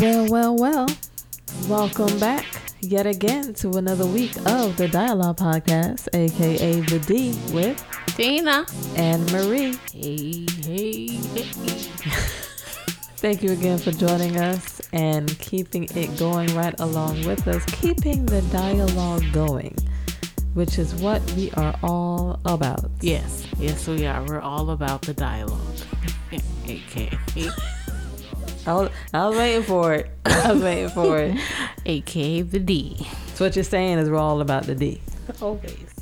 Well, well, well. Welcome back yet again to another week of the Dialogue Podcast, aka The D, with Tina. and Marie. Hey, hey, hey. Thank you again for joining us and keeping it going right along with us, keeping the dialogue going, which is what we are all about. Yes, yes, we are. We're all about the dialogue. AKA, I was, I was waiting for it. I was waiting for it. AKA the D. So what you're saying is we're all about the D. Always.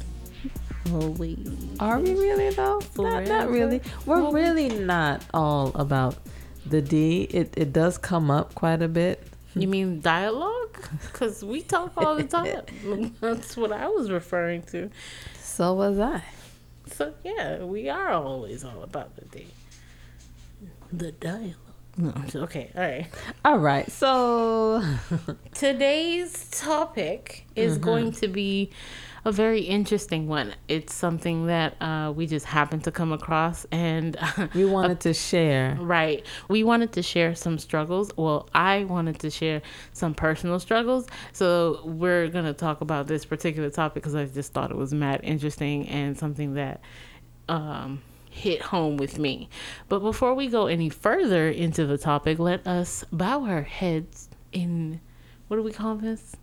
Always. Are we really though? Not, not really. We're Well, really not all about the D. It it does come up quite a bit. You mean dialogue? Because we talk all the time. That's what I was referring to. So was I. So, yeah, we are always all about the D. The dialogue. No, okay, all right. All right. So Today's topic is mm-hmm. going to be a very interesting one. It's something that uh, we just happened to come across, and we wanted to share. right, we wanted to share some struggles. Well, I wanted to share some personal struggles. So we're gonna talk about this particular topic because I just thought it was mad interesting and something that um, hit home with me. But before we go any further into the topic, let us bow our heads in what do we call this?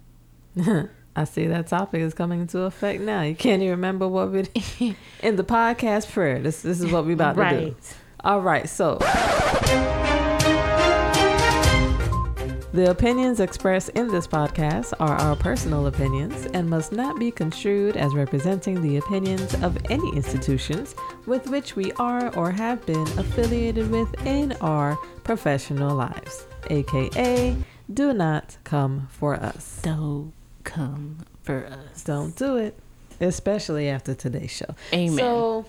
I see that topic is coming into effect now. You can't even remember what we in the podcast prayer. This this is what we about to do. All right. So The opinions expressed in this podcast are our personal opinions and must not be construed as representing the opinions of any institutions with which we are or have been affiliated with in our professional lives. AKA, do not come for us. Don't come for us. Don't do it, especially after today's show. Amen. So,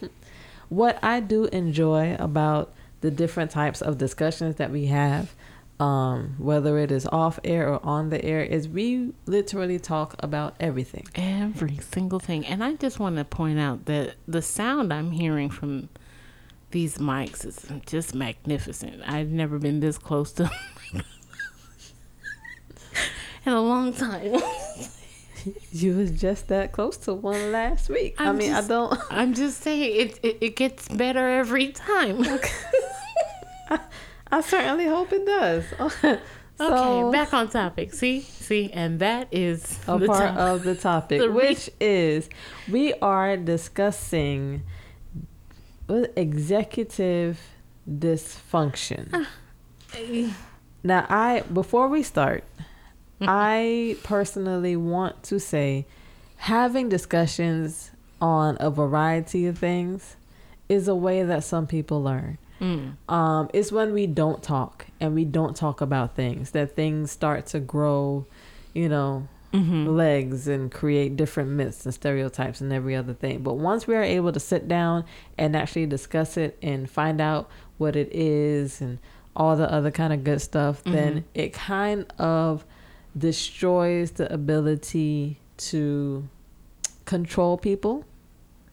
what I do enjoy about the different types of discussions that we have, um, whether it is off air or on the air, is we literally talk about everything. Every single thing. And I just want to point out that the sound I'm hearing from these mics is just magnificent. I've never been this close to in a long time. You was just that close to one last week. i I'm mean, just- I don't. I'm just saying it, it, it gets better every time. I certainly hope it does. so, okay, back on topic. See, see, and that is a part of the topic, The re- which is we are discussing executive dysfunction. Ah, now, I before we start, I personally want to say having discussions on a variety of things is a way that some people learn. Mm. Um, it's when we don't talk and we don't talk about things that things start to grow, you know, Mm-hmm. legs and create different myths and stereotypes and every other thing. But once we are able to sit down and actually discuss it and find out what it is and all the other kind of good stuff, then it kind of destroys the ability to control people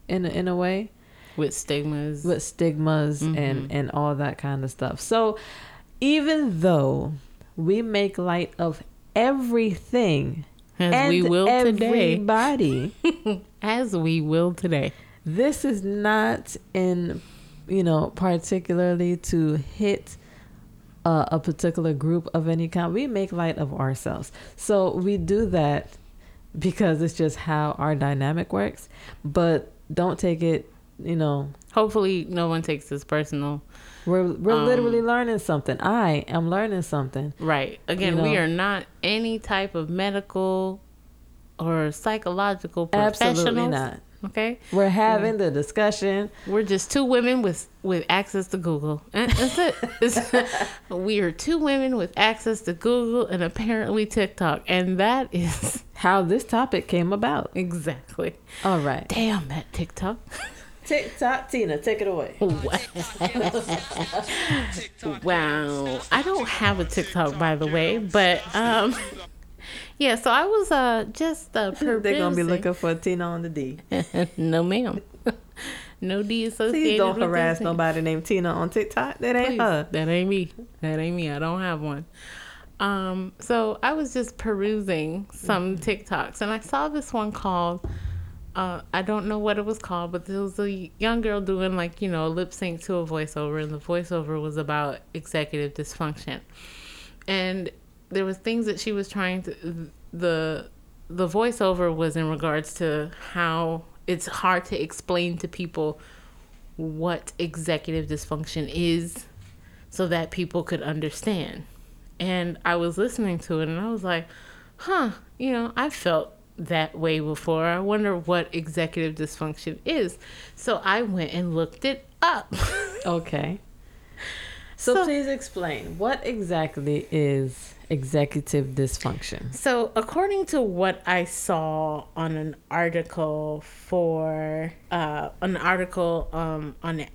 in a, in a way with stigmas. with stigmas and mm-hmm. and all that kind of stuff. So even though we make light of everything as and we will today. everybody, As we will today. this is not in you know particularly to hit uh, a particular group of any kind. We make light of ourselves, so we do that because it's just how our dynamic works. But don't take it, you know, Hopefully, no one takes this personal. We're we're Um, literally learning something. I am learning something. Right. Again, You we are not any type of medical or psychological professionals. Absolutely not. Okay. We're having the discussion. We're just two women with with access to Google. That's it. It's- we are two women with access to Google and apparently TikTok, and that is How this topic came about. exactly. All right. Damn that TikTok. TikTok, Tina, take it away. wow. I don't have a TikTok, by the way, but um, Yeah, so I was uh just uh They're gonna be looking for Tina on the D. no, ma'am. no D associated. Please don't harass nobody named Tina on TikTok. That ain't Please, her. That ain't me. That ain't me. I don't have one. Um, so I was just perusing some TikToks and I saw this one called uh, I don't know what it was called, but there was a young girl doing like, you know, lip sync to a voiceover and the voiceover was about executive dysfunction. And there was things that she was trying to the the voiceover was in regards to how it's hard to explain to people what executive dysfunction is so that people could understand. And I was listening to it and I was like, huh, you know, I felt that way before. I wonder what executive dysfunction is. So I went and looked it up. Okay. So, So- please explain what exactly is executive dysfunction? So, according to what I saw on an article for uh, an article um, on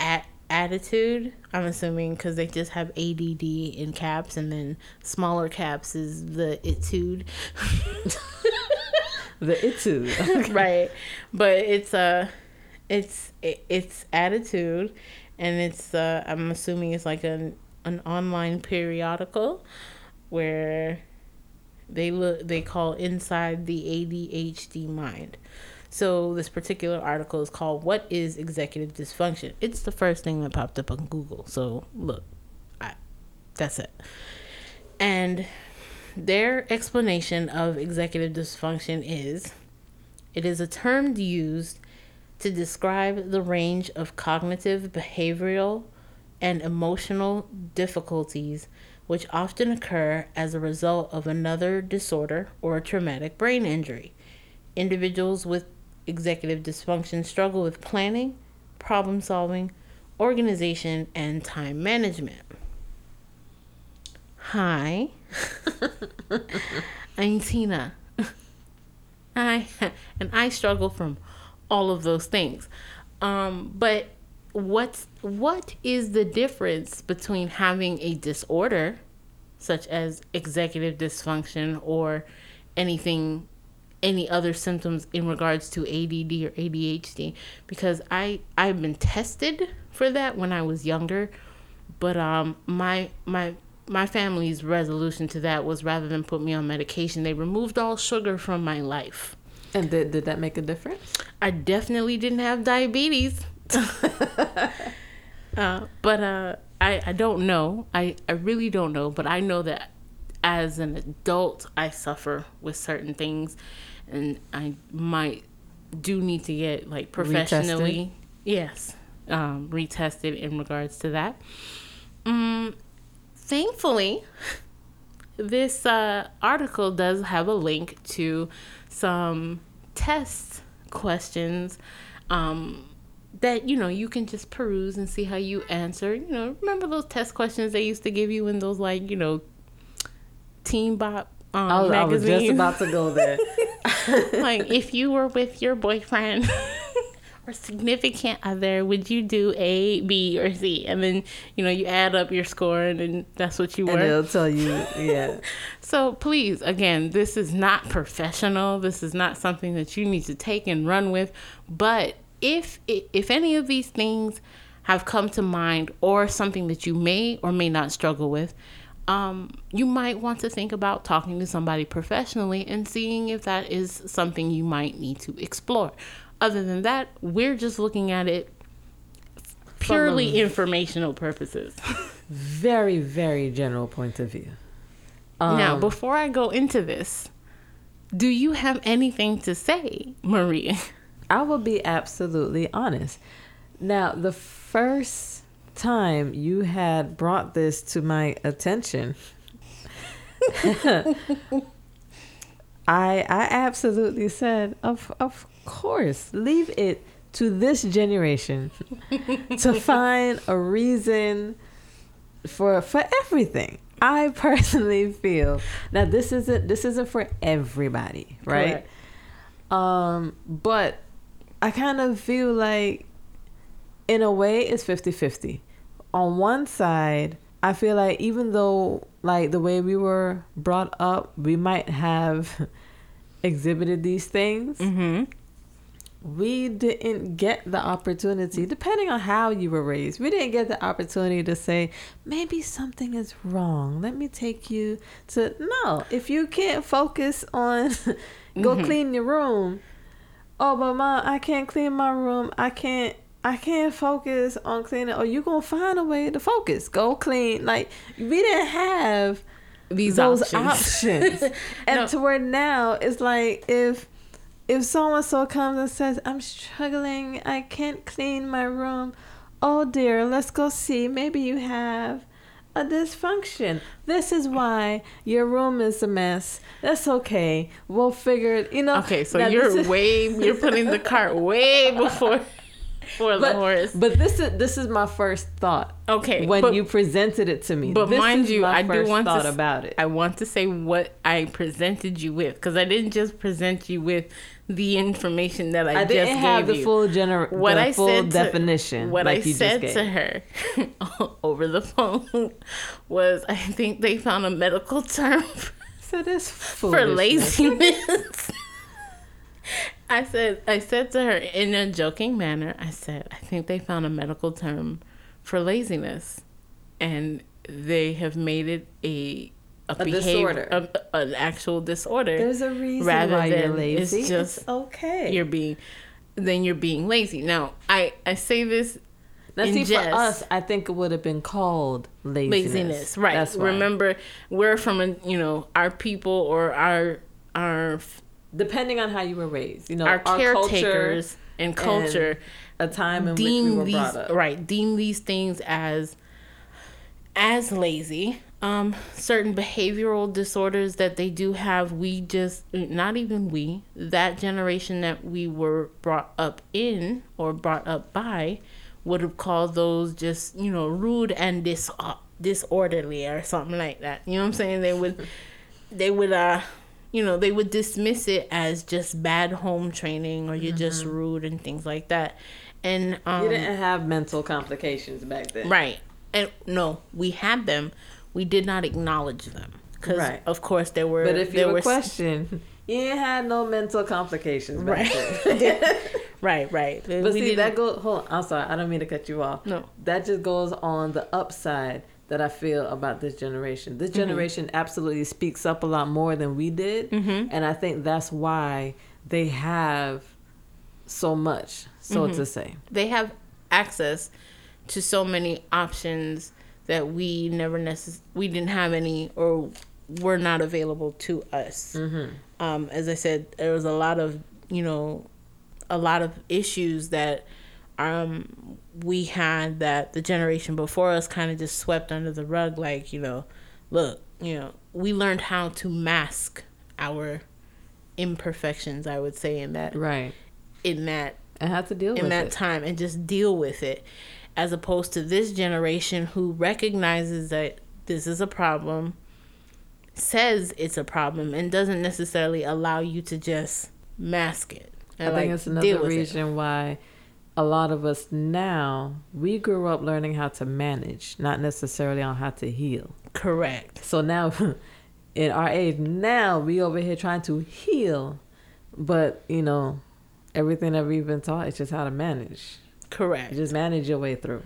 a- ADDitude, I'm assuming because they just have ADD in caps, and then smaller caps is the itude, The itu. right? But it's uh, it's it, it's ADDitude, and it's uh, I'm assuming it's like an an online periodical where they look they call inside the ADHD mind. So this particular article is called "What is Executive Dysfunction?" It's the first thing that popped up on Google. So look, I, that's it. And their explanation of executive dysfunction is it is a term used to describe the range of cognitive, behavioral, and emotional difficulties which often occur as a result of another disorder or a traumatic brain injury. Individuals with executive dysfunction struggle with planning, problem solving, organization, and time management. Hi, I'm Tina. I and I struggle from all of those things. Um, but what's what is the difference between having a disorder such as executive dysfunction or anything any other symptoms in regards to ADD or ADHD because I I've been tested for that when I was younger but um my my my family's resolution to that was rather than put me on medication they removed all sugar from my life and did, did that make a difference? I definitely didn't have diabetes. uh, but uh, I, I don't know. I, I really don't know. But I know that as an adult, I suffer with certain things. And I might do need to get like professionally, yes, um, retested in regards to that. Um, thankfully, this uh, article does have a link to some test questions um, that you know you can just peruse and see how you answer. You know, remember those test questions they used to give you in those like you know, Teen Bop um, I was, I was just about to go there. like if you were with your boyfriend or significant other, would you do A, B, or C? And then you know you add up your score, and then that's what you were. and it'll tell you, yeah. So please, again, this is not professional. This is not something that you need to take and run with. But if if any of these things have come to mind, or something that you may or may not struggle with, um, you might want to think about talking to somebody professionally and seeing if that is something you might need to explore. Other than that, we're just looking at it purely informational purposes. Very, very general point of view. now, Um, before I go into this, do you have anything to say, Maria? I will be absolutely honest. Now, the first time you had brought this to my attention, I I absolutely said, of of course, leave it to this generation to find a reason for for everything. I personally feel now this isn't this isn't for everybody, right? Correct. Um, but I kind of feel like in a way it's 50-50. On one side, I feel like even though like the way we were brought up, we might have exhibited these things. Mm-hmm. We didn't get the opportunity, depending on how you were raised, we didn't get the opportunity to say, maybe something is wrong. Let me take you to. No, if you can't focus on go Mhm. clean your room. Oh, but mom, I can't clean my room. I can't. I can't focus on cleaning. Or you gonna find a way to focus. Go clean. Like we didn't have These those options. options. and No. to where now it's like if if someone so comes and says, I'm struggling, I can't clean my room. Oh dear, let's go see. Maybe you have a dysfunction. This is why your room is a mess. That's okay. We'll figure it you know. Okay, so you're is- way you're putting the cart way before for the horse. but this is this is my first thought Okay, when but- you presented it to me. But this mind is you, my I do want thought to about it. I want to say what I presented you with because I didn't just present you with the information that I, I didn't just have gave the you. full gener- what the I full said to- definition. What like I you said just to her over the phone was, I think they found a medical term So this for laziness. I said, I said to her in a joking manner, I said, I think they found a medical term for laziness, and they have made it a a, A behavior, disorder. a- an actual disorder. There's a reason rather why you're than it's just it's okay. you're being, then you're being lazy. Now, I I say this now, see, jest. for us, I think it would have been called laziness. laziness right That's why. remember we're from a you know our people or our our depending on how you were raised, you know, our culture, caretakers and culture a time in deem which we were these brought up. right deem these things as as lazy um certain behavioral disorders that they do have we just not even we that generation that we were brought up in or brought up by would have called those just you know rude and dis disorderly or something like that you know what i'm saying they would they would uh you know they would dismiss it as just bad home training or you're just rude and things like that and um You didn't have mental complications back then. Right. And no, we had them. We did not acknowledge them. Because, Right. of course, there were. But if there you were question, you ain't had no mental complications Right. Right, right. But We see, didn't- that goes. Hold on, I'm sorry. I don't mean to cut you off. No. That just goes on the upside that I feel about this generation. Mm-hmm. This generation absolutely speaks up a lot more than we did, Mm-hmm. and I think that's why they have so much, so Mm-hmm. to say. they have access to so many options that we never necess- we didn't have any or were not available to us. Um, as I said, there was a lot of you know, a lot of issues that um we had that the generation before us kind of just swept under the rug. Like you know, look, you know, we learned how to mask our imperfections. I would say in that Right. in that And to deal in that it. time and just deal with it as opposed to this generation who recognizes that this is a problem says it's a problem and doesn't necessarily allow you to just mask it I and, think it's another with it. reason why a lot of us now we grew up learning how to manage, not necessarily on how to heal. correct So now, in our age now, we over here trying to heal, but you know, everything that we've been taught is just how to manage. Correct Just manage your way through.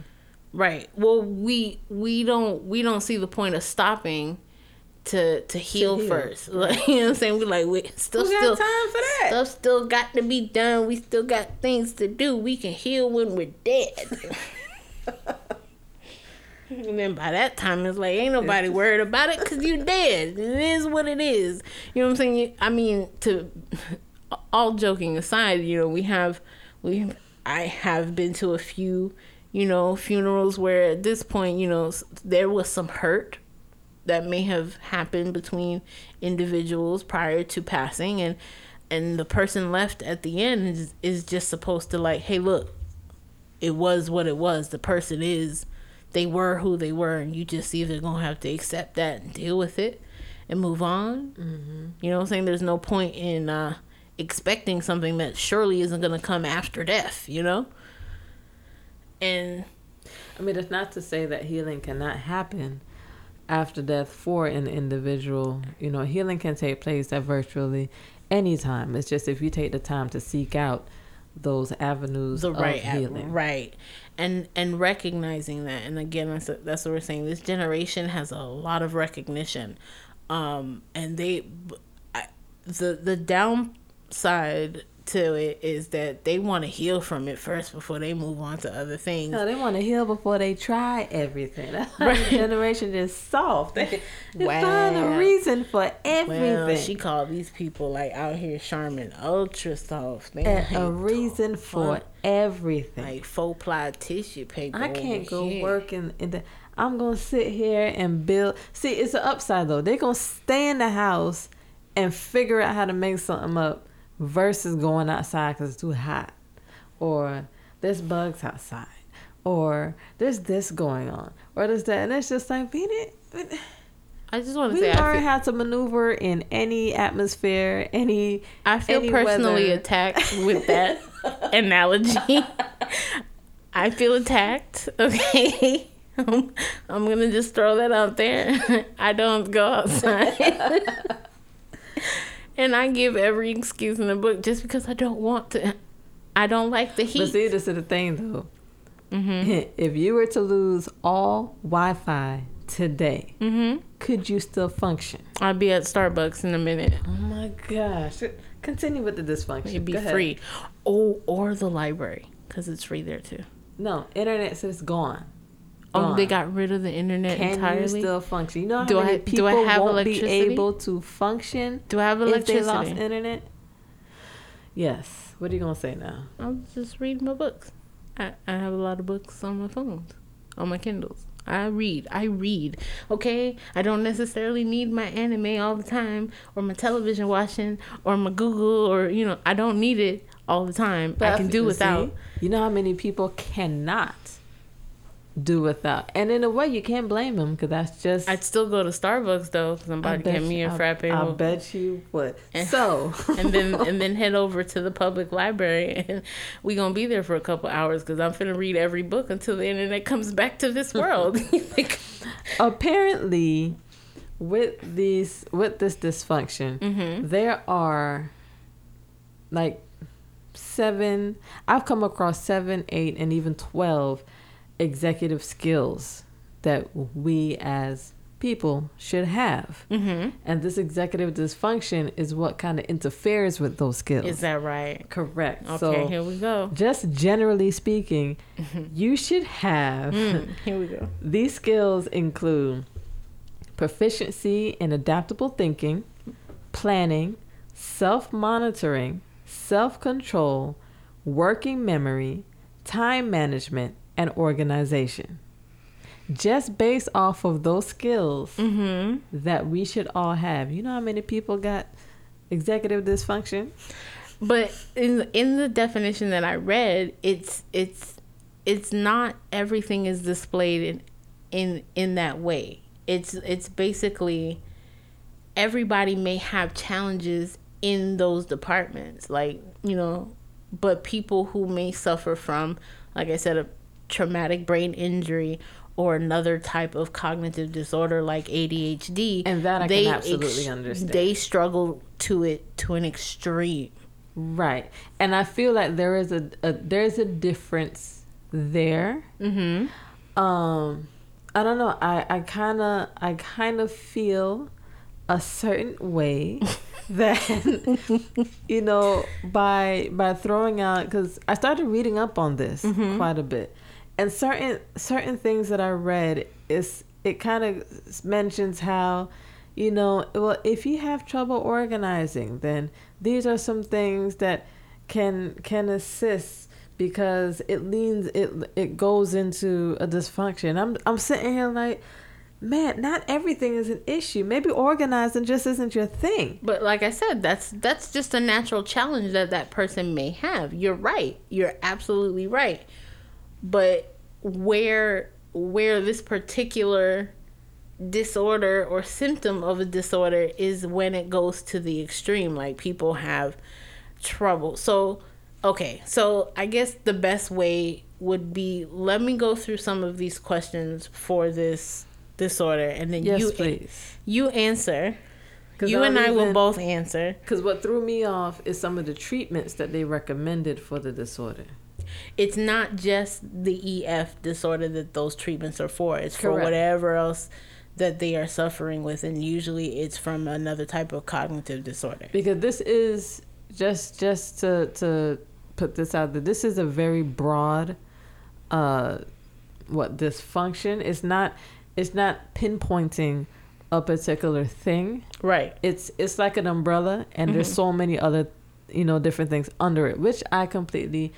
right well we we don't we don't see the point of stopping to to heal, heal. first like you know what i'm saying we like we still got still time for that? stuff still got to be done we still got things to do we can heal when we're dead And then by that time, it's like ain't nobody worried about it because you dead. It is what it is. You know what I'm saying? I mean, to all joking aside, you know, we have we I have been to a few, you know, funerals where at this point, you know, there was some hurt that may have happened between individuals prior to passing and and the person left at the end is, is just supposed to like hey look it was what it was. The person is they were who they were and you just either gonna have to accept that and deal with it and move on. Mm-hmm. you know what i'm saying? There's no point in uh expecting something that surely isn't gonna come after death you know and I mean, it's not to say that healing cannot happen, after death for an individual. You know, healing can take place at virtually any time. It's just if you take the time to seek out those avenues the of right healing. right and and recognizing that and again that's that's what we're saying this generation has a lot of recognition um and they I, the the downside to it is that they want to heal from it first before they move on to other things. No, they want to heal before they try everything. The generation is soft. They, they Wow. find a reason for everything. Well, she called these people like out here Charmin ultra soft. They a, a reason for everything. like faux ply tissue paper. I can't go here. work in, in the. I'm gonna sit here and build. See, it's an upside though. They're gonna stay in the house and figure out how to make something up versus going outside because it's too hot, or there's bugs outside, or there's this going on, or there's that, and it's just like we didn't. I just want to We say I learn feel, how to maneuver in any atmosphere, any. I feel any personally weather. attacked with that analogy. I feel attacked. Okay. I'm, I'm gonna just throw that out there. I don't go outside. And I give every excuse in the book just because I don't want to. I don't like the But heat. see, this is the thing though. Mm-hmm. If you were to lose all Wi-Fi today, Mm-hmm. could you still function? I'll be at Starbucks in a minute. Oh my gosh! Continue with the dysfunction. It'd be Go ahead. free. Oh, or the library because it's free there too. No, internet says gone. Oh, they got rid of the internet Can entirely. you still function? You know how Do many I- do people I have won't be able to function Do I have electricity? if they lost internet? Yes. What are you gonna say now? I'm just reading my books. I, I have a lot of books on my phones, on my Kindles. I read. I read. Okay? I don't necessarily need my anime all the time or my television watching or my Google or, you know, I don't need it all the time. But I can do see, without. You know how many people cannot do without, and in a way, you can't blame them because that's just. I'd still go to Starbucks though because I'm I about to get me you- a I- frappe. I with- bet you would. And- So, and then and then head over to the public library and we gonna be there for a couple hours because I'm finna read every book until the internet comes back to this world. like, apparently, with these with this dysfunction, Mm-hmm. there are like seven. I've come across seven, eight, and even twelve executive skills that we as people should have. mm-hmm. And this executive dysfunction is what kind of interferes with those skills. is that right? correct? Okay, so, here we go. just generally speaking, you should have Mm, here we go. these skills include proficiency in adaptable thinking, planning, self monitoring, self control, working memory, time management, and organization. Just based off of those skills Mm-hmm. that we should all have. You know how many people got executive dysfunction? But in in the definition that I read, it's it's it's not everything is displayed in in in that way. It's it's basically everybody may have challenges in those departments, like you know, but people who may suffer from, like I said, a traumatic brain injury or another type of cognitive disorder like ADHD, And that I can absolutely understand. They struggle to it to an extreme. Right. And I feel like there is a, a there's a difference there. Mm-hmm. Um I don't know. I I kind of I kind of feel a certain way that you know by by throwing out cuz I started reading up on this quite a bit. And certain certain things that I read is it kind of mentions how you know, well, if you have trouble organizing, then these are some things that can can assist because it leans it it goes into a dysfunction. I'm I'm sitting here like, man, not everything is an issue. Maybe organizing just isn't your thing. But like I said, that's that's just a natural challenge that that person may have. You're right. You're absolutely right. But where where this particular disorder or symptom of a disorder is when it goes to the extreme like people have trouble. So okay, so I guess the best way would be let me go through some of these questions for this disorder, and then Yes, you please. you answer You and I'll I will both answer. Because what threw me off is some of the treatments that they recommended for the disorder. It's not just the EF disorder that those treatments are for. It's for whatever else that they are suffering with, and usually it's from another type of cognitive disorder. Because this is just just to to put this out there. This is a very broad, uh, what dysfunction. It's not it's not pinpointing a particular thing. Right. It's it's like an umbrella, and there's so many other you know different things under it, which I completely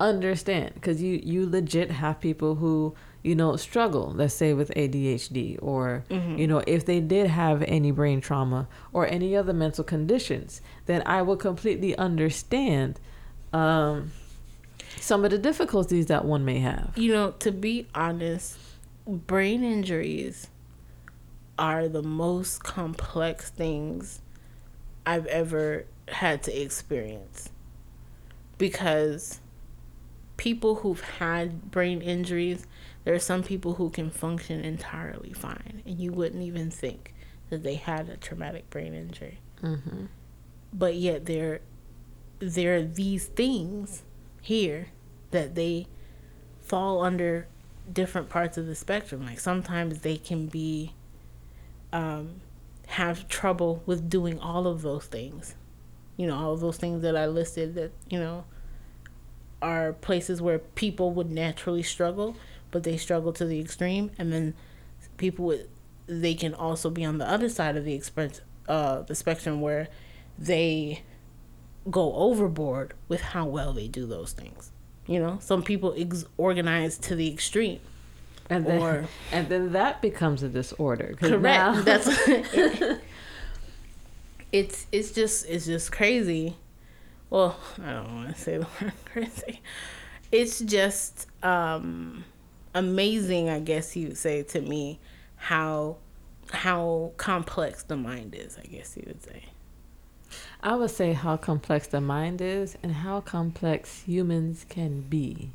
understand. Because you you legit have people who you know struggle, let's say with ADHD, or you know if they did have any brain trauma or any other mental conditions, then I will completely understand. Um, some of the difficulties that one may have. You know, to be honest, brain injuries are the most complex things I've ever had to experience. Because people who've had brain injuries, there are some people who can function entirely fine, and you wouldn't even think that they had a traumatic brain injury. hmm But yet there, there are these things here that they fall under different parts of the spectrum. Like sometimes they can be, um, have trouble with doing all of those things. You know, all of those things that I listed that, you know, are places where people would naturally struggle, but they struggle to the extreme. And then people with, they can also be on the other side of the expense, uh, the spectrum where they go overboard with how well they do those things. You know, some people ex- organize to the extreme. And then, Or- and then that becomes a disorder. Correct. now- That's it's it's just it's just crazy. Well, I don't want to say the word crazy. It's just um, amazing, I guess you would say to me, how how complex the mind is. I guess you would say. I would say how complex the mind is and how complex humans can be.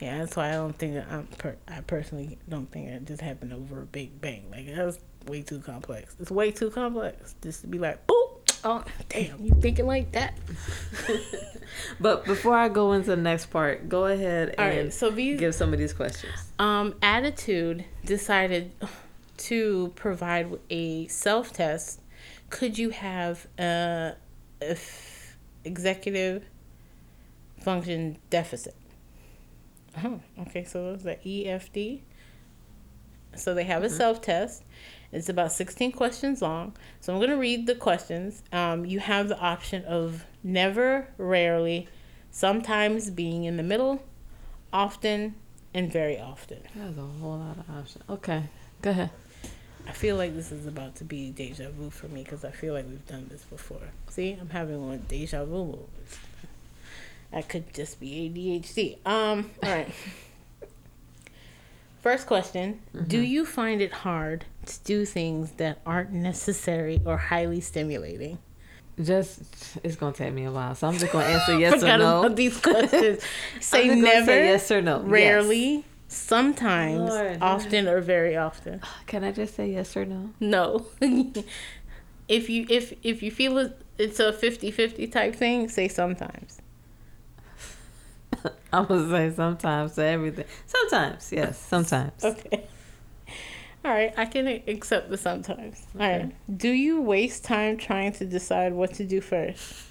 Yeah, that's why I don't think I'm. Per- I personally don't think it just happened over a big bang. Like that's way too complex. It's way too complex just to be like, boop. Oh, damn! You thinking like that? But before I go into the next part, go ahead All and right. So these give some of these questions. Um, ADDitude decided to provide a self test. Could you have a, a f- executive function deficit? Oh, okay. So it was the EFD. So they have a self test. It's about 16 questions long. So I'm going to read the questions. Um, you have the option of never, rarely, sometimes being in the middle, often, and very often. There's a whole lot of options. Okay, go ahead. I feel like this is about to be deja vu for me because I feel like we've done this before. See, I'm having one deja vu moments. I could just be ADHD. Um, all right. First question Do mm-hmm. you find it hard to do things that aren't necessary or highly stimulating? Just it's gonna take me a while, so I'm just gonna answer yes or no. these questions. say never, say yes or no. Yes. rarely, sometimes, Lord, often, or very often. Oh, can I just say yes or no? No. if you if if you feel it, it's a 50-50 type thing, say sometimes. I'm gonna say sometimes to everything. Sometimes, yes, sometimes. Okay. All right, I can accept the sometimes. All right. Do you waste time trying to decide what to do first?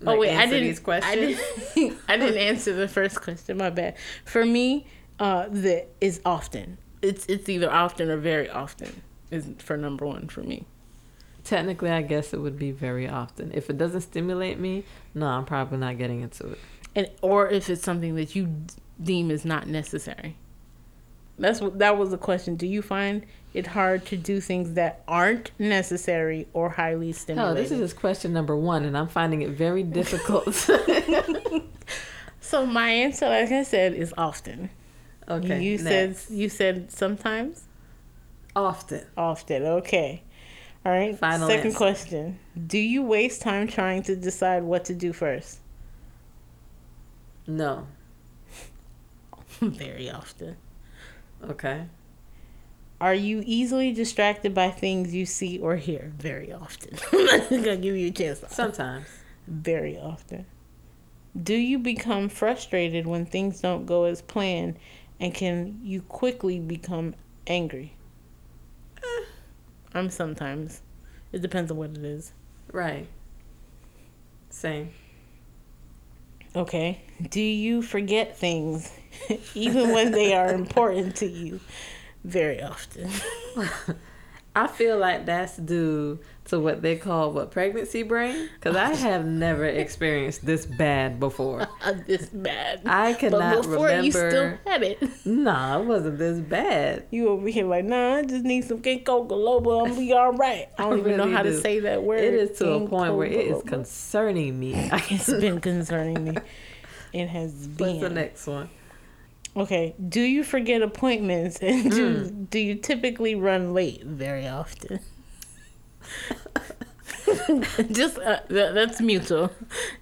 Like, oh wait, I didn't. these I didn't. I didn't answer the first question. My bad. For me, uh, the is often. It's it's either often or very often is for number one for me. Technically, I guess it would be very often. If it doesn't stimulate me, no, I'm probably not getting into it. And or if it's something that you deem is not necessary. That's what that was the question. Do you find it hard to do things that aren't necessary or highly Hell, stimulating? this is just question number one, and I'm finding it very difficult. so my answer, like I said, is often. okay, you next. said you said sometimes, often. often. Okay, all right. Final Second answer. question: Do you waste time trying to decide what to do first? No. Very often. Okay. Are you easily distracted by things you see or hear? Very often. I'm gonna give you a chance. Sometimes. Very often. Do you become frustrated when things don't go as planned, and can you quickly become angry? Eh, I'm sometimes. It depends on what it is. Right. Same. Okay. Do you forget things even when they are important to you? Very often. I feel like that's due to what they call what pregnancy brain because I have never experienced this bad before. this bad. I cannot but before remember. You still had it. Nah, it wasn't this bad. You over here like, nah, I just need some ginkgo biloba. I'm be all right. I don't I even really know how do. to say that word. It is to a point where it is concerning me. it's been concerning me. It has been. What's the next one? Okay. Do you forget appointments and do mm. do you typically run late very often? Just uh, that, that's mutual.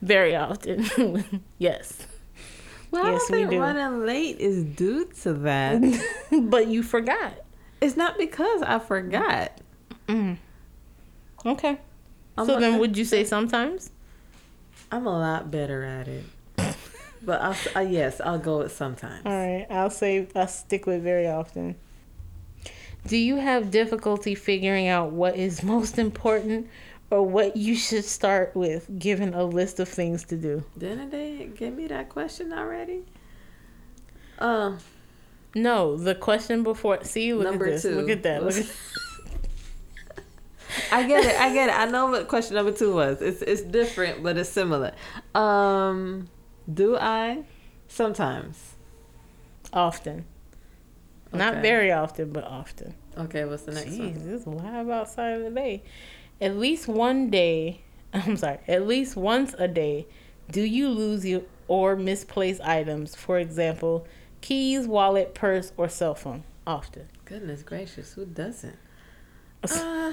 Very often. yes. Well, yes, I don't think do. running late is due to that. but you forgot. It's not because I forgot. Mm. Okay. I'm so then, would you say sometimes? I'm a lot better at it. But I'll, uh, yes, I'll go with sometimes. All right, I'll say I'll stick with very often. Do you have difficulty figuring out what is most important or what you should start with given a list of things to do? Didn't they give me that question already? Uh, no, the question before. See, look number at this. Two. Look at that. Look at I get it. I get it. I know what question number two was. It's it's different, but it's similar. Um, do I? Sometimes. Often. Okay. Not very often, but often. Okay, what's the next Jeez, one? This live outside of the day. At least one day, I'm sorry, at least once a day, do you lose your or misplace items? For example, keys, wallet, purse, or cell phone. Often. Goodness gracious, who doesn't? Uh,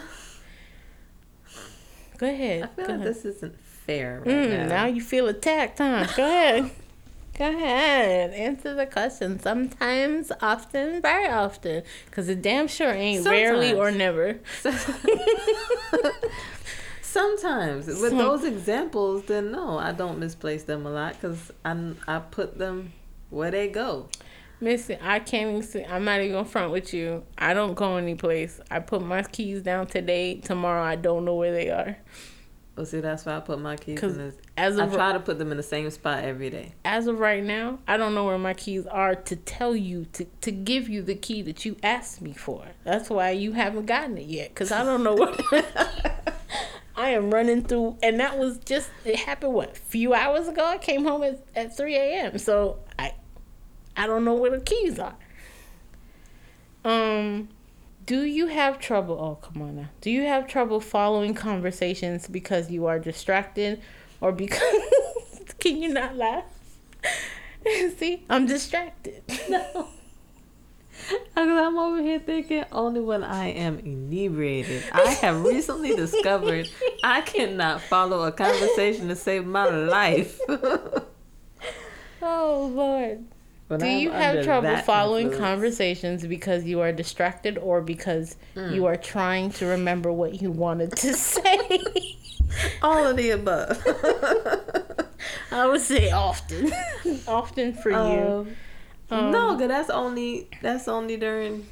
Go ahead. I feel Go like ahead. this isn't fair right mm, now. Now you feel attacked, huh? Go ahead. Go ahead. Answer the question. Sometimes, often, very often. Because it damn sure ain't Sometimes. rarely or never. Sometimes. With Some. those examples, then no, I don't misplace them a lot because I, I put them where they go. Missy, I can't even see. I'm not even front with you. I don't go any place. I put my keys down today. Tomorrow, I don't know where they are. Well, see, that's why I put my keys in this. As I try to put them in the same spot every day. As of right now, I don't know where my keys are to tell you to to give you the key that you asked me for. That's why you haven't gotten it yet, because I don't know what. I am running through, and that was just it happened what a few hours ago. I came home at, at three a.m. So I, I don't know where the keys are. Um, do you have trouble? Oh, come on now. Do you have trouble following conversations because you are distracted or because. can you not laugh? See, I'm distracted. No. I'm over here thinking only when I am inebriated. I have recently discovered I cannot follow a conversation to save my life. oh, Lord. But Do I'm you have trouble following influence. conversations because you are distracted or because mm. you are trying to remember what you wanted to say? All of the above. I would say often. often for um, you. Um, no, cause that's only that's only during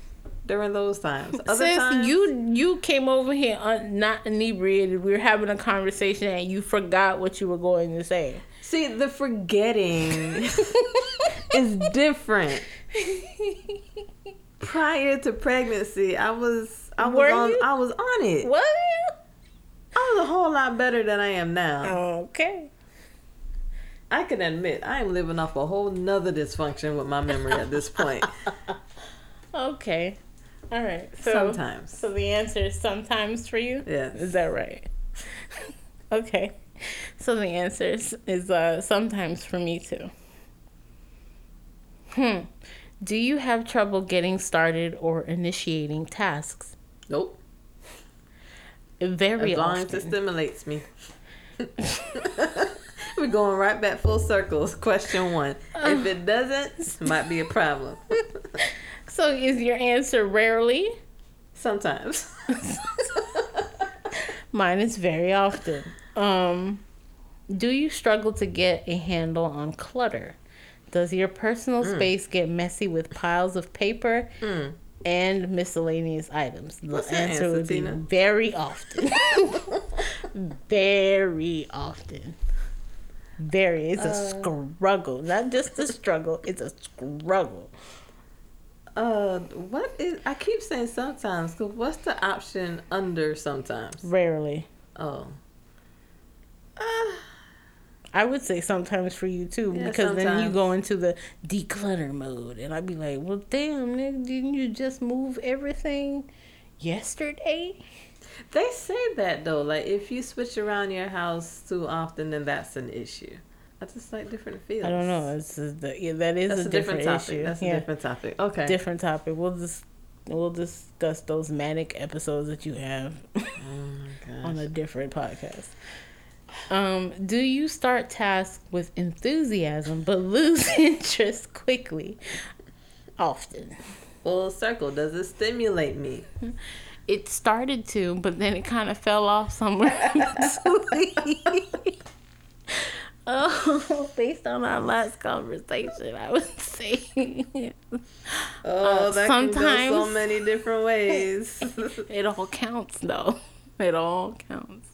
during those times. Other Sis, times, you you came over here un, not inebriated. We were having a conversation and you forgot what you were going to say. See, the forgetting is different. Prior to pregnancy, I was I was Were on you? I was on it. What? I was a whole lot better than I am now. Okay. I can admit I am living off a whole nother dysfunction with my memory at this point. okay. All right. So, sometimes. So the answer is sometimes for you? Yes. Is that right? okay. So the answer is, is uh, sometimes for me too. Hmm. Do you have trouble getting started or initiating tasks? Nope. Very as long often. as it stimulates me. We're going right back full circles. Question one. if it doesn't, it might be a problem. So is your answer rarely? Sometimes. Mine is very often. Um, do you struggle to get a handle on clutter? Does your personal Mm. space get messy with piles of paper and miscellaneous items? The answer answer, would be very often. very often. Very. It's a struggle. Not just a struggle, it's a struggle. Uh, what is? I keep saying sometimes. Cause what's the option under sometimes? Rarely. Oh. Uh, I would say sometimes for you too, Yeah, because then you go into the declutter mode, and I'd be like, "Well, damn, nigga, didn't you just move everything yesterday?" they say that though. Like if you switch around your house too often, then that's an issue. I just like different feels. I don't know. It's the, yeah, that is That's a, a different, different, topic. issue. That's a different topic. Okay. different topic. We'll just we'll discuss those manic episodes that you have Oh on a different podcast. Um, do you start tasks with enthusiasm but lose interest quickly? Often. Full circle. Does it stimulate me? It started to, but then it kind of fell off somewhere. oh, based on our last conversation, I would say Oh, Uh, that can go so many different ways. it all counts, though. It all counts.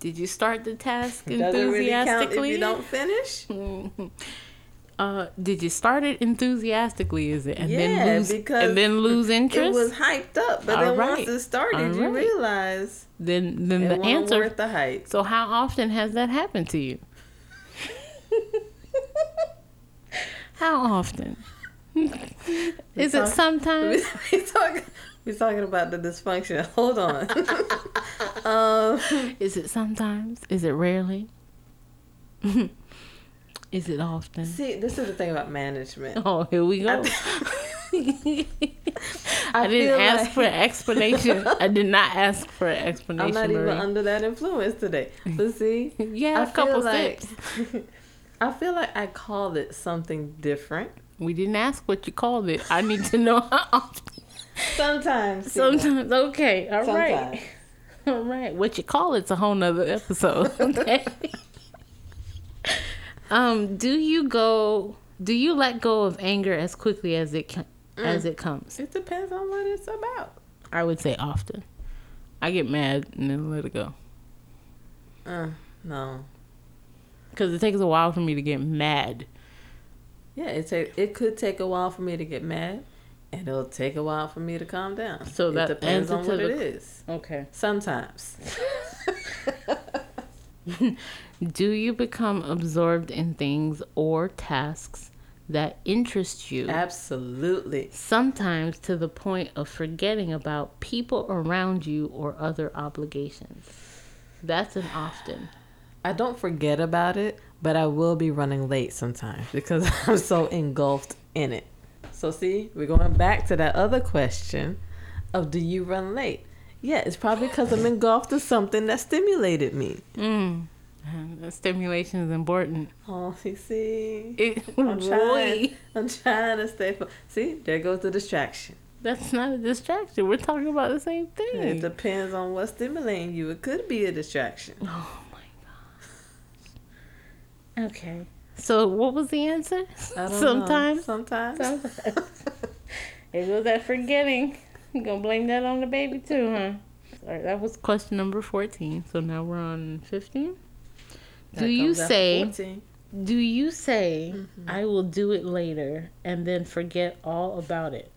Did you start the task enthusiastically? Does it really count if you don't finish? Uh, did you start it enthusiastically? Is it and Yeah, then lose because and then lose interest? It was hyped up, but All then right. once it started, All you realize then then it the answer. worth the hype. So how often has that happened to you? how often? Is it talk- sometimes? we talking, about the dysfunction. Hold on. um, Is it sometimes? Is it rarely? Is it often? see, this is the thing about management. Oh, here we go. I, didn't ask like- for an explanation. I did not ask for an explanation. I'm not even under that influence today. But see, Yeah, I a couple feel like steps. I feel like I called it something different. We didn't ask what you called it. I need to know how often. Sometimes, Tina. Sometimes, okay, all right, Sometimes. all right. What you call it's a whole nother episode. Okay. um, do you go? Do you let go of anger as quickly as it can, as it comes? It depends on what it's about. I would say often. I get mad and then let it go Uh, no. because it takes a while for me to get mad. Yeah, it take it could take a while for me to get mad, and it'll take a while for me to calm down. So it that depends on what the- it is. Okay. Sometimes. Do you become absorbed in things or tasks that interest you? Absolutely. sometimes to the point of forgetting about people around you or other obligations. That's an often. I don't forget about it, but I will be running late sometimes because I'm so engulfed in it. So see, we're going back to that other question of do you run late? Yeah, it's probably because I'm engulfed in something that stimulated me. Mm. The stimulation is important. Oh, you see, It, I'm trying. I'm trying to stay. Fo- see, there goes the distraction. that's not a distraction. We're talking about the same thing. It depends on what's stimulating you. It could be a distraction. Oh my gosh. Okay. So what was the answer? Sometimes. Sometimes. Sometimes. It was that forgetting. You gonna blame that on the baby too, huh? All right, that was question number fourteen. So now we're on fifteen. Do you comes after say do you say. Mm-hmm. I will do it later and then forget all about it?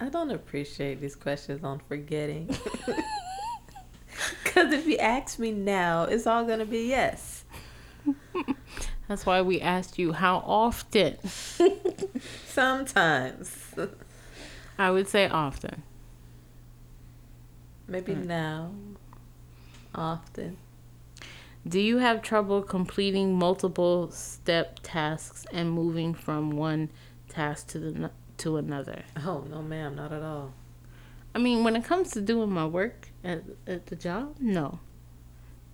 I don't appreciate these questions on forgetting. Because if you ask me now, it's all going to be yes. That's why we asked you how often. Sometimes. I would say often. Maybe hmm. now. Often. Do you have trouble completing multiple step tasks and moving from one task to the to another? Oh, no, ma'am, not at all. I mean, when it comes to doing my work at, at the job, no.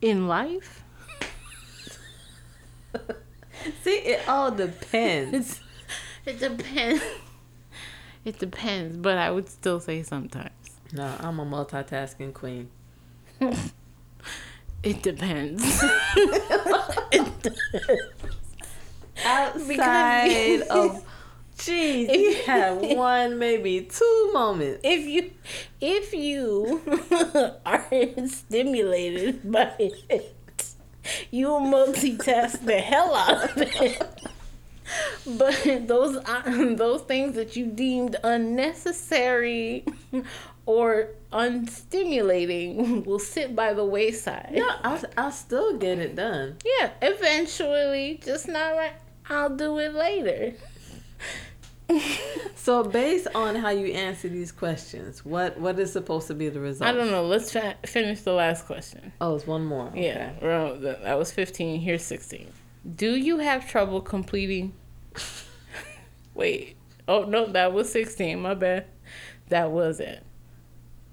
In life, See, it all depends. it depends. It depends, but I would still say sometimes. No, I'm a multitasking queen. It depends. Outside of, jeez, you had one, maybe two moments. if you if you are stimulated by it, you multitask the hell out of it. But those uh, those things that you deemed unnecessary or unstimulating will sit by the wayside. No, I'll, I'll still get it done. Yeah, eventually, just not right. I'll do it later. So, based on how you answer these questions, what what is supposed to be the result? I don't know. Let's fa- finish the last question. Oh, it's one more. Yeah, well, that was 15. Here's 16. Do you have trouble completing? Wait. Oh, no, that was 16. My bad. That was it.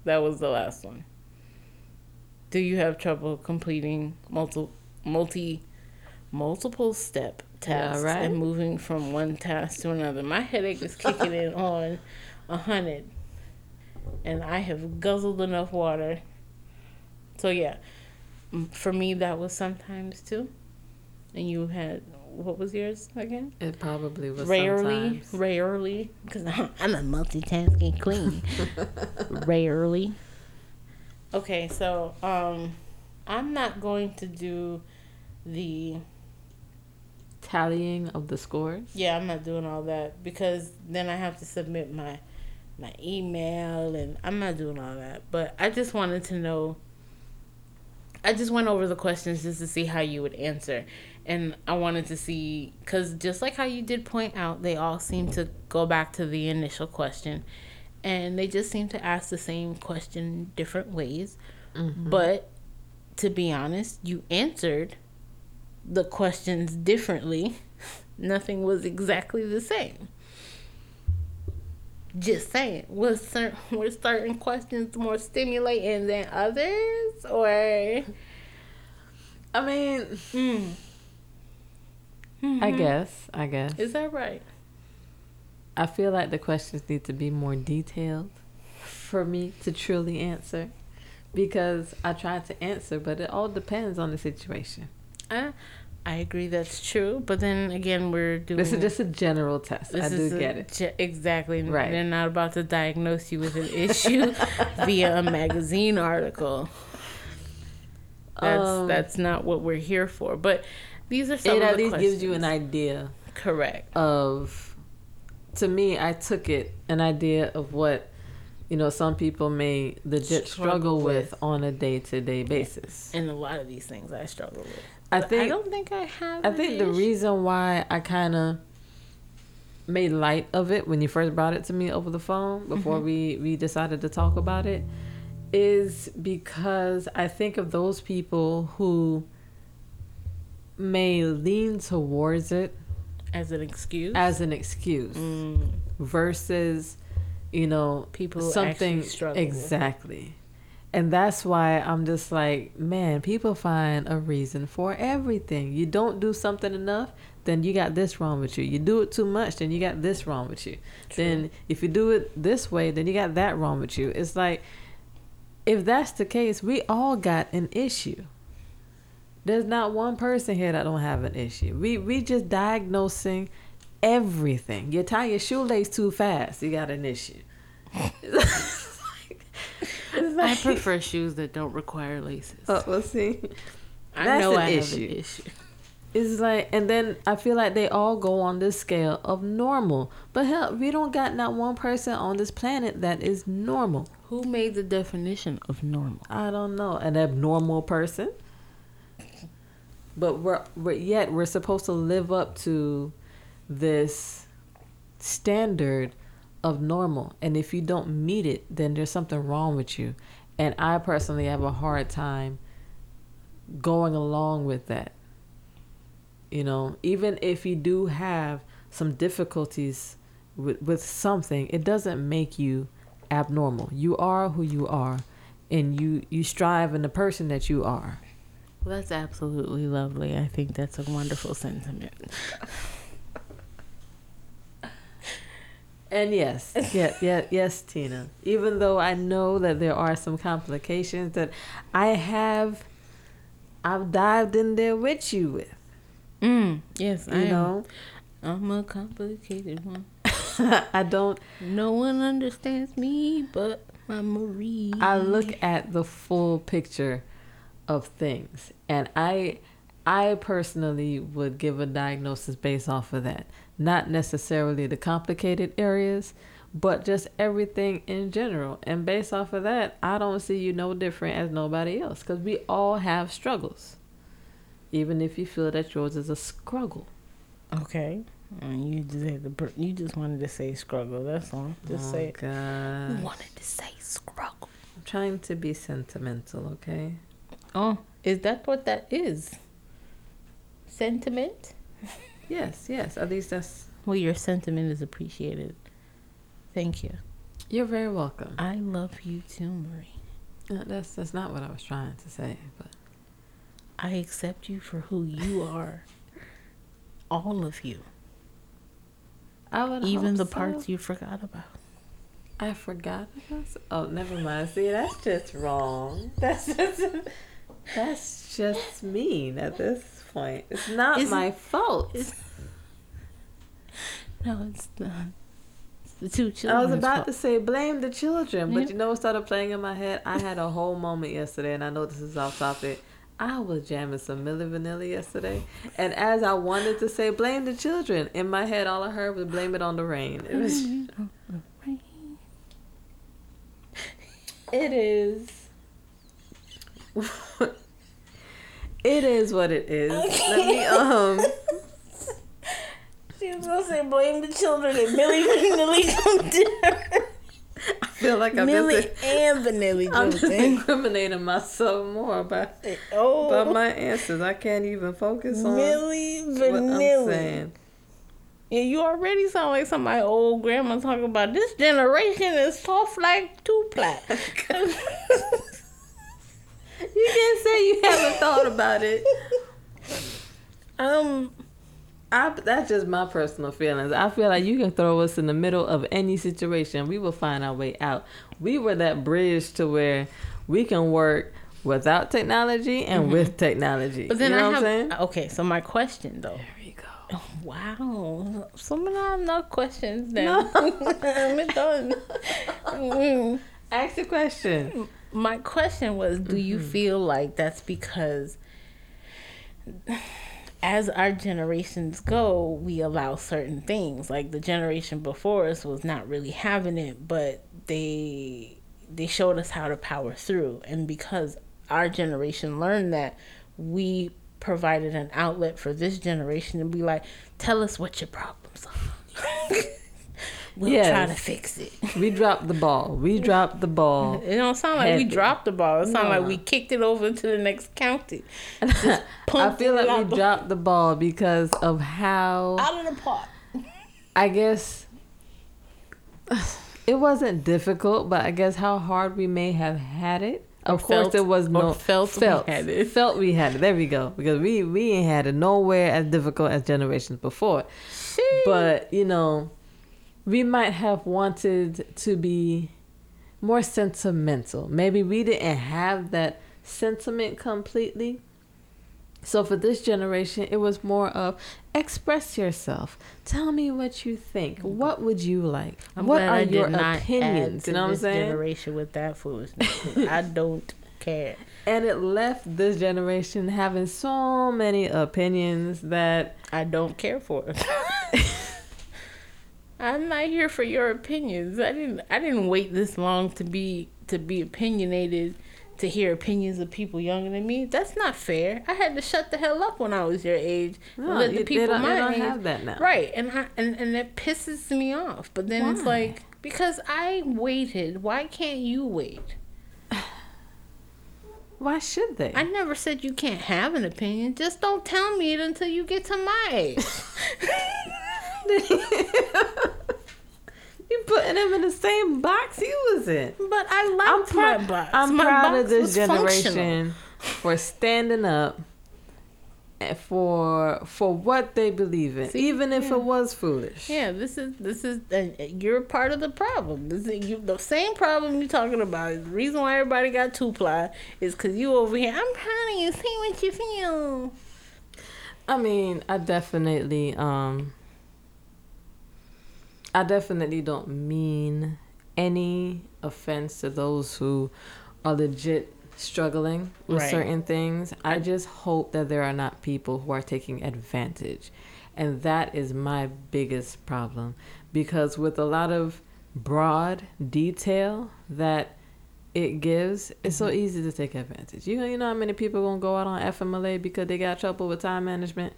That was the last one. Do you have trouble completing multi, multi, multiple step tasks right. and moving from one task to another? My headache is kicking in on a hundred, and I have guzzled enough water. So yeah, for me that was sometimes too. And you had what was yours again? It probably was Rarely, sometimes. rarely, because I'm a multitasking queen. rarely. Okay, so um, I'm not going to do the tallying of the scores. yeah. I'm not doing all that because then I have to submit my my email and I'm not doing all that. But I just wanted to know. I just went over the questions just to see how you would answer. And I wanted to see, because just like how you did point out, they all seem to go back to the initial question. And they just seem to ask the same question different ways. Mm-hmm. But to be honest, you answered the questions differently. Nothing was exactly the same. Just saying, was certain were certain questions more stimulating than others, or I mean, mm, I guess, I guess. is that right? I feel like the questions need to be more detailed for me to truly answer because I tried to answer, but it all depends on the situation. I I agree that's true, but then again, we're doing This is just a general test. I do a get it. ge- exactly. Right. They're not about to diagnose you with an issue via a magazine article. That's Um, that's not what we're here for. But these are some It of at least gives you an idea correct. of to me i took it an idea of what you know some people may legit struggle, Struggle with, with. on a day-to-day basis And a lot of these things I struggle with. I think I don't think I have. I think the reason why i kind of made light of it when you first brought it to me over the phone before we we decided to talk about it is because i think of those people who may lean towards it as an excuse. as an excuse Mm, versus you know People something exactly and that's why i'm just like man people find a reason for everything. You don't do something enough then you got this wrong with you. You do it too much then you got this wrong with you. Then if you do it this way then you got that wrong with you. It's like if that's the case we all got an issue. There's not one person here that don't have an issue. We we just diagnosing everything. You tie your shoelace too fast you got an issue I prefer shoes that don't require laces. Oh, well, see, I that's know an I have issue. an issue. it's like, and then I feel like they all go on this scale of normal. But hell, we don't got not one person on this planet that is normal. Who made the definition of normal? I don't know, an abnormal person. But we're, we're yet we're supposed to live up to this standard of normal, and if you don't meet it, then there's something wrong with you. And I personally have a hard time going along with that. You know, even if you do have some difficulties with, with something, it doesn't make you abnormal. You are who you are, and you you strive in the person that you are. Well, that's absolutely lovely. I think that's a wonderful sentiment. And yes, yeah, yeah, yes, Tina. Even though I know that there are some complications that I have, I've dived in there with you with. Mm, yes, You I am. know, I'm a complicated one. I don't. No one understands me but my Marie. I look at the full picture of things, and I, I personally would give a diagnosis based off of that, not necessarily the complicated areas, but just everything in general. And based off of that, I don't see you no different as nobody else, because we all have struggles, even if you feel that yours is a struggle. Okay. And you just had br- you just wanted to say struggle. That's all. Just oh, say it. God. You wanted to say struggle. I'm trying to be sentimental, okay? Oh, is that what that is? Sentiment? Yes, yes. At least that's. Well, your sentiment is appreciated. Thank you. You're very welcome. I love you too, Marie. No, that's that's not what I was trying to say, but I accept you for who you are. All of you. I would Even the so. parts you forgot about. I forgot about. Oh, never mind. See, that's just wrong. That's just that's just mean at this point. It's not Isn't- my fault. No, it's not. It's the two children. I was about to say blame the children, but you know what started playing in my head? I had a whole moment yesterday, and I know this is off topic. I was jamming some Milli Vanilli yesterday, and as I wanted to say blame the children, in my head all I heard was blame it on the rain. It was. It is. it is what it is. Let me um. She was gonna say blame the children and Milli Vanilli jumped in. I feel like I'm Milli just. and Vanilli I'm just in. incriminating myself more by Oh, by my answers. I can't even focus on Milli what I'm Vanilli. saying. And you already sound like somebody old grandma talking about this generation is soft like two plat. You can't say you haven't thought about it. um, I, that's just my personal feelings. I feel like you can throw us in the middle of any situation. We will find our way out. We were that bridge to where we can work without technology and with technology. Mm-hmm. but then you know I what I'm saying? okay. So my question though. There we go. Wow, some of them no questions. Then No. I'm done. Mm. Ask the question. My question was, do you Mm-hmm. feel like that's because as our generations go, we allow certain things. Like the generation before us was not really having it, but they they showed us how to power through. And because our generation learned that, we provided an outlet for this generation to be like, tell us what your problems are. we'll try to fix it. We dropped the ball. We dropped the ball. It don't sound like we dropped the ball. It sound No. like we kicked it over to the next county. I feel like we the- dropped the ball because of how Out of the pot. I guess it wasn't difficult, but I guess how hard we may have had it. Of Or course, felt- there was no felt we had it. Felt we had it. There we go. Because we we ain't had it nowhere as difficult as generations before. But you know, we might have wanted to be more sentimental. Maybe we didn't have that sentiment completely. So for this generation, it was more of express yourself. Tell me what you think. What would you like? I'm what are I your opinions? You know what I'm this saying? Generation with that foolishness. I don't care. And it left this generation having so many opinions that I don't care for. I'm not here for your opinions. I didn't. I didn't wait this long to be to be opinionated, to hear opinions of people younger than me. That's not fair. I had to shut the hell up when I was your age. no, let the people don't, my they don't age have that now. Right, and I, and and it pisses me off. But then it's like because I waited. Why can't you wait? Why should they? I never said you can't have an opinion. Just don't tell me it until you get to my age. you putting him in the same box he was in. but I I'm my box. I'm My proud box of this generation for standing up for for what they believe in, See, even if yeah. it was foolish. Yeah, this is this is uh, you're part of the problem. This is you, the same problem you're talking about. The reason why everybody got two ply is because you over here. I'm proud of you. See what you feel. I mean, I definitely um. I definitely don't mean any offense to those who are legit struggling with right. certain things. I just hope that there are not people who are taking advantage. And that is my biggest problem because with a lot of broad detail that it gives, it's so mm-hmm. easy to take advantage. You know, you know how many people gonna go out on FMLA because they got trouble with time management,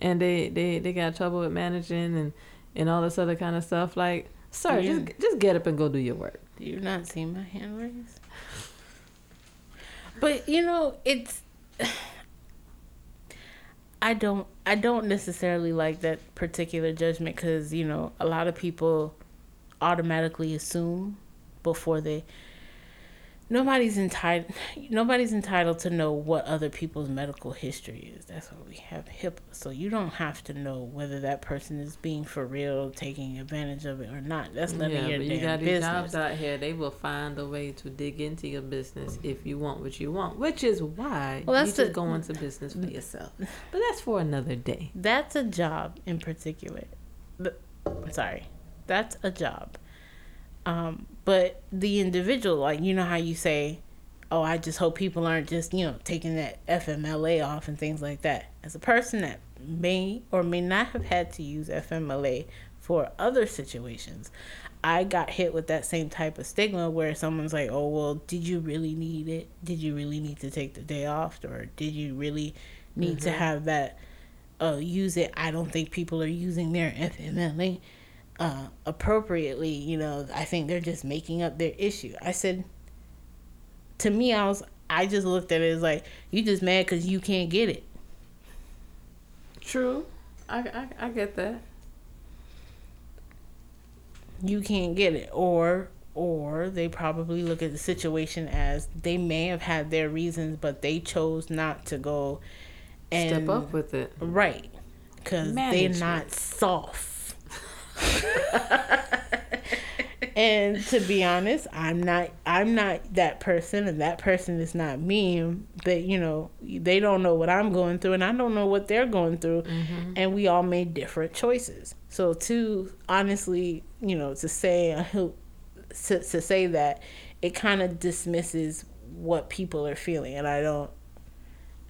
and they they they got trouble with managing and and all this other kind of stuff. Like, sir, yeah. just just get up and go do your work. Do you not see my hand raised? But you know, it's I don't I don't necessarily like that particular judgment cuz you know, a lot of people automatically assume before they nobody's entitled nobody's entitled to know what other people's medical history is. That's why we have HIPAA. So you don't have to know whether that person is being for real taking advantage of it or not. That's none yeah, of your but you got these jobs out here. They will find a way to dig into your business if you want what you want which is why well, that's you just go into business for yourself. But that's for another day. That's a job in particular. But, sorry. That's a job um, but the individual, like you know how you say, "Oh, I just hope people aren't just you know taking that FMLA off and things like that." As a person that may or may not have had to use FMLA for other situations, I got hit with that same type of stigma where someone's like, "Oh, well, did you really need it? Did you really need to take the day off, or did you really need mm-hmm. to have that uh, use it?" I don't think people are using their FMLA uh, appropriately, you know, I think they're just making up their issue. I said, to me, I was, I just looked at it as like, you just mad because you can't get it. True. I, I, I get that. You can't get it. Or, or they probably look at the situation as they may have had their reasons, but they chose not to go and step up with it. Right. Because they're not soft and to be honest, I'm not I'm not that person and that person is not me. But you know, they don't know what I'm going through and I don't know what they're going through mm-hmm. and we all made different choices. So to honestly, you know, to say to, to say that it kind of dismisses what people are feeling and I don't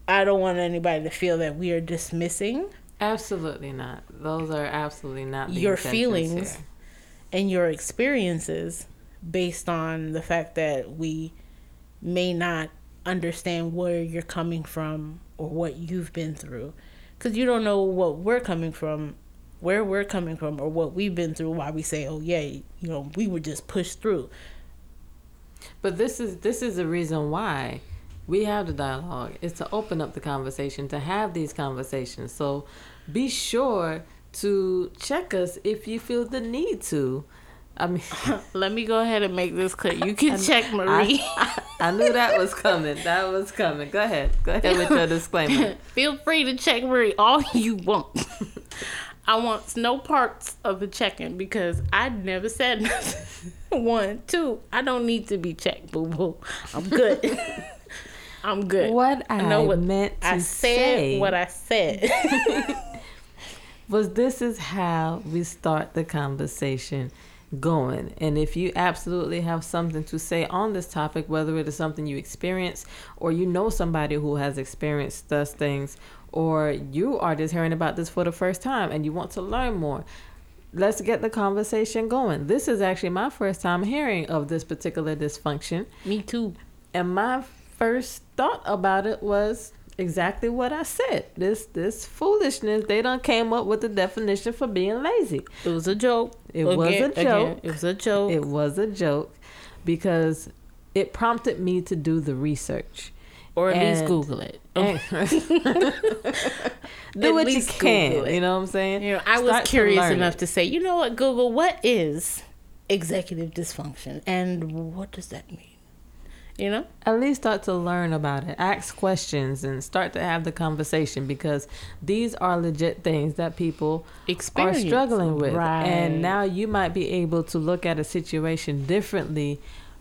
I don't want anybody to feel that we are dismissing Absolutely not. Those are absolutely not your feelings here. and your experiences based on the fact that we may not understand where you're coming from or what you've been through because you don't know what we're coming from where we're coming from or what we've been through why we say oh yeah you know we were just pushed through but this is this is the reason why we have the dialogue is to open up the conversation to have these conversations so be sure to check us if you feel the need to I mean, let me go ahead and make this clear. You can check Marie. I, I, I, knew that was coming. That was coming. Go ahead. Go ahead with your disclaimer. Feel free to check Marie all you want. I want no parts of the checking because I never said nothing. One, two. I don't need to be checked, boo boo. I'm good. I'm good. What I, I know what meant to I said say. what I said. Was this is how we start the conversation going. And if you absolutely have something to say on this topic, whether it is something you experience or you know somebody who has experienced those things, or you are just hearing about this for the first time and you want to learn more, let's get the conversation going. This is actually my first time hearing of this particular dysfunction. Me too. And my first thought about it was exactly what I said. This this foolishness. They done came up with the definition for being lazy. It was a joke. It again, was a joke. Again, it was a joke. It was a joke because it prompted me to do the research. Or at and, least Google it. do what you can. You know what I'm saying? You know, I Start was curious to enough to say, you know what, Google, what is executive dysfunction and what does that mean? You know? At least start to learn about it. Ask questions and start to have the conversation because these are legit things that people Experience. are struggling with. Right. And now you might be able to look at a situation differently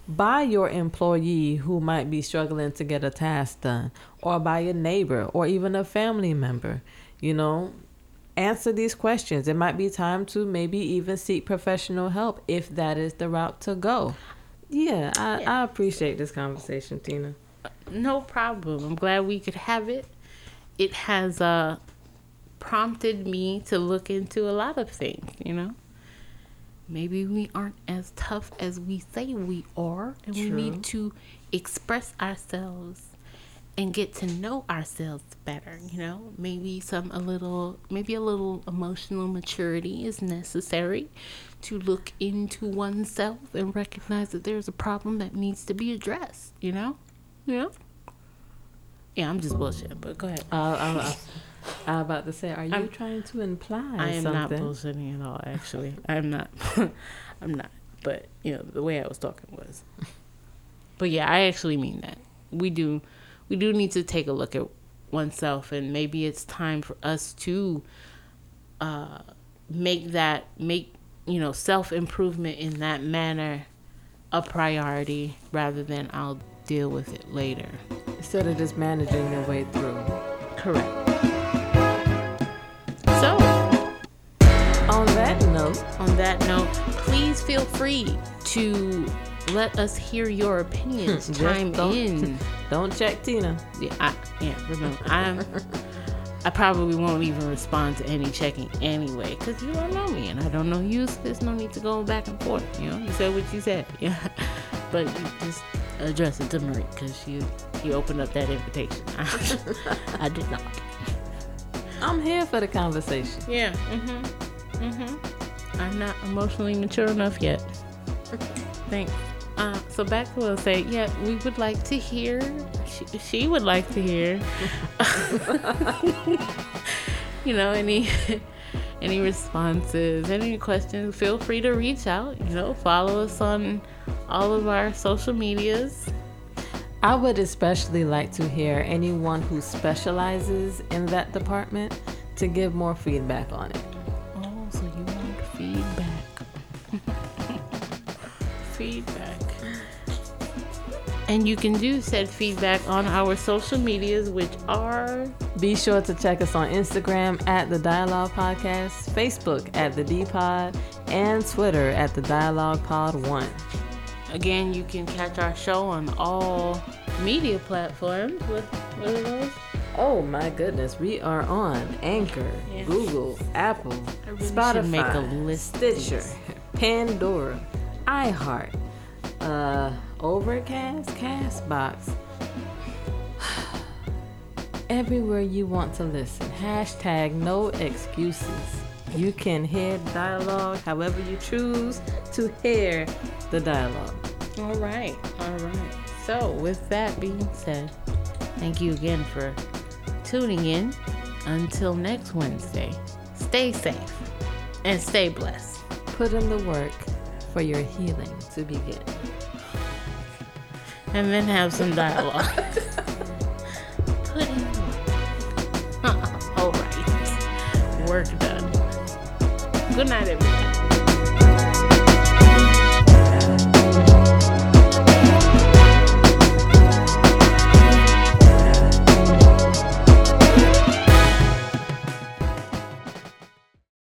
by your employee who might be struggling to get a task done or by a neighbor or even a family member. You know, answer these questions. It might be time to maybe even seek professional help if that is the route to go. Yeah, I, Yeah. I appreciate this conversation, Tina. no problem. I'm glad we could have it. It has uh, prompted me to look into a lot of things, you know? Maybe we aren't as tough as we say we are, and we need to express ourselves and get to know ourselves better, you know? Maybe some a little maybe a little emotional maturity is necessary to look into oneself and recognize that there's a problem that needs to be addressed, you know? Yeah. Yeah, I'm just bullshitting, but go ahead. Uh, I, I, I was about to say, are you I'm- trying to imply I am not bullshitting at all, actually. I'm not. I'm not. But, you know, the way I was talking was. But yeah, I actually mean that. We do we do need to take a look at oneself and maybe it's time for us to uh make that make you know self-improvement in that manner a priority rather than I'll deal with it later. Instead of just managing your way through. Correct. So, On that note, on that note, please feel free to let us hear your opinions. Chime don't- in. don't check Tina. Yeah, I, yeah. Remember, I'm. I probably won't even respond to any checking anyway, cause you don't know me and I don't know you. So there's no need to go back and forth. You know, you said what you said. Yeah, but you just address it to Marie, cause she she opened up that invitation. I did not. I'm here for the conversation. Yeah. Mm-hmm. Mm-hmm. I'm not emotionally mature enough yet. Thanks. Uh, so back to was saying. Yeah, we would like to hear. She, she would like to hear. you know, any any responses, any questions. Feel free to reach out. You know, follow us on all of our social medias. I would especially like to hear anyone who specializes in that department to give more feedback on it. And you can do said feedback on our social medias, which are Be sure to check us on Instagram at the Dialogue Podcast, Facebook at the D Pod, and Twitter at the Dialogue Pod One. again, you can catch our show on all media platforms. What, what are those? Oh my goodness, we are on Anchor. Google, Apple, really Spotify, make a list Stitcher. Pandora, iHeart, uh, Overcast, Castbox. Everywhere you want to listen. Hashtag no excuses. You can hear dialogue however you choose to hear the dialogue. All right, all right. So, with that being said, thank you again for tuning in. Until next Wednesday, stay safe and stay blessed. Put in the work for your healing to begin. And then have some dialogue. Work. All right. Work done. Good night, everybody.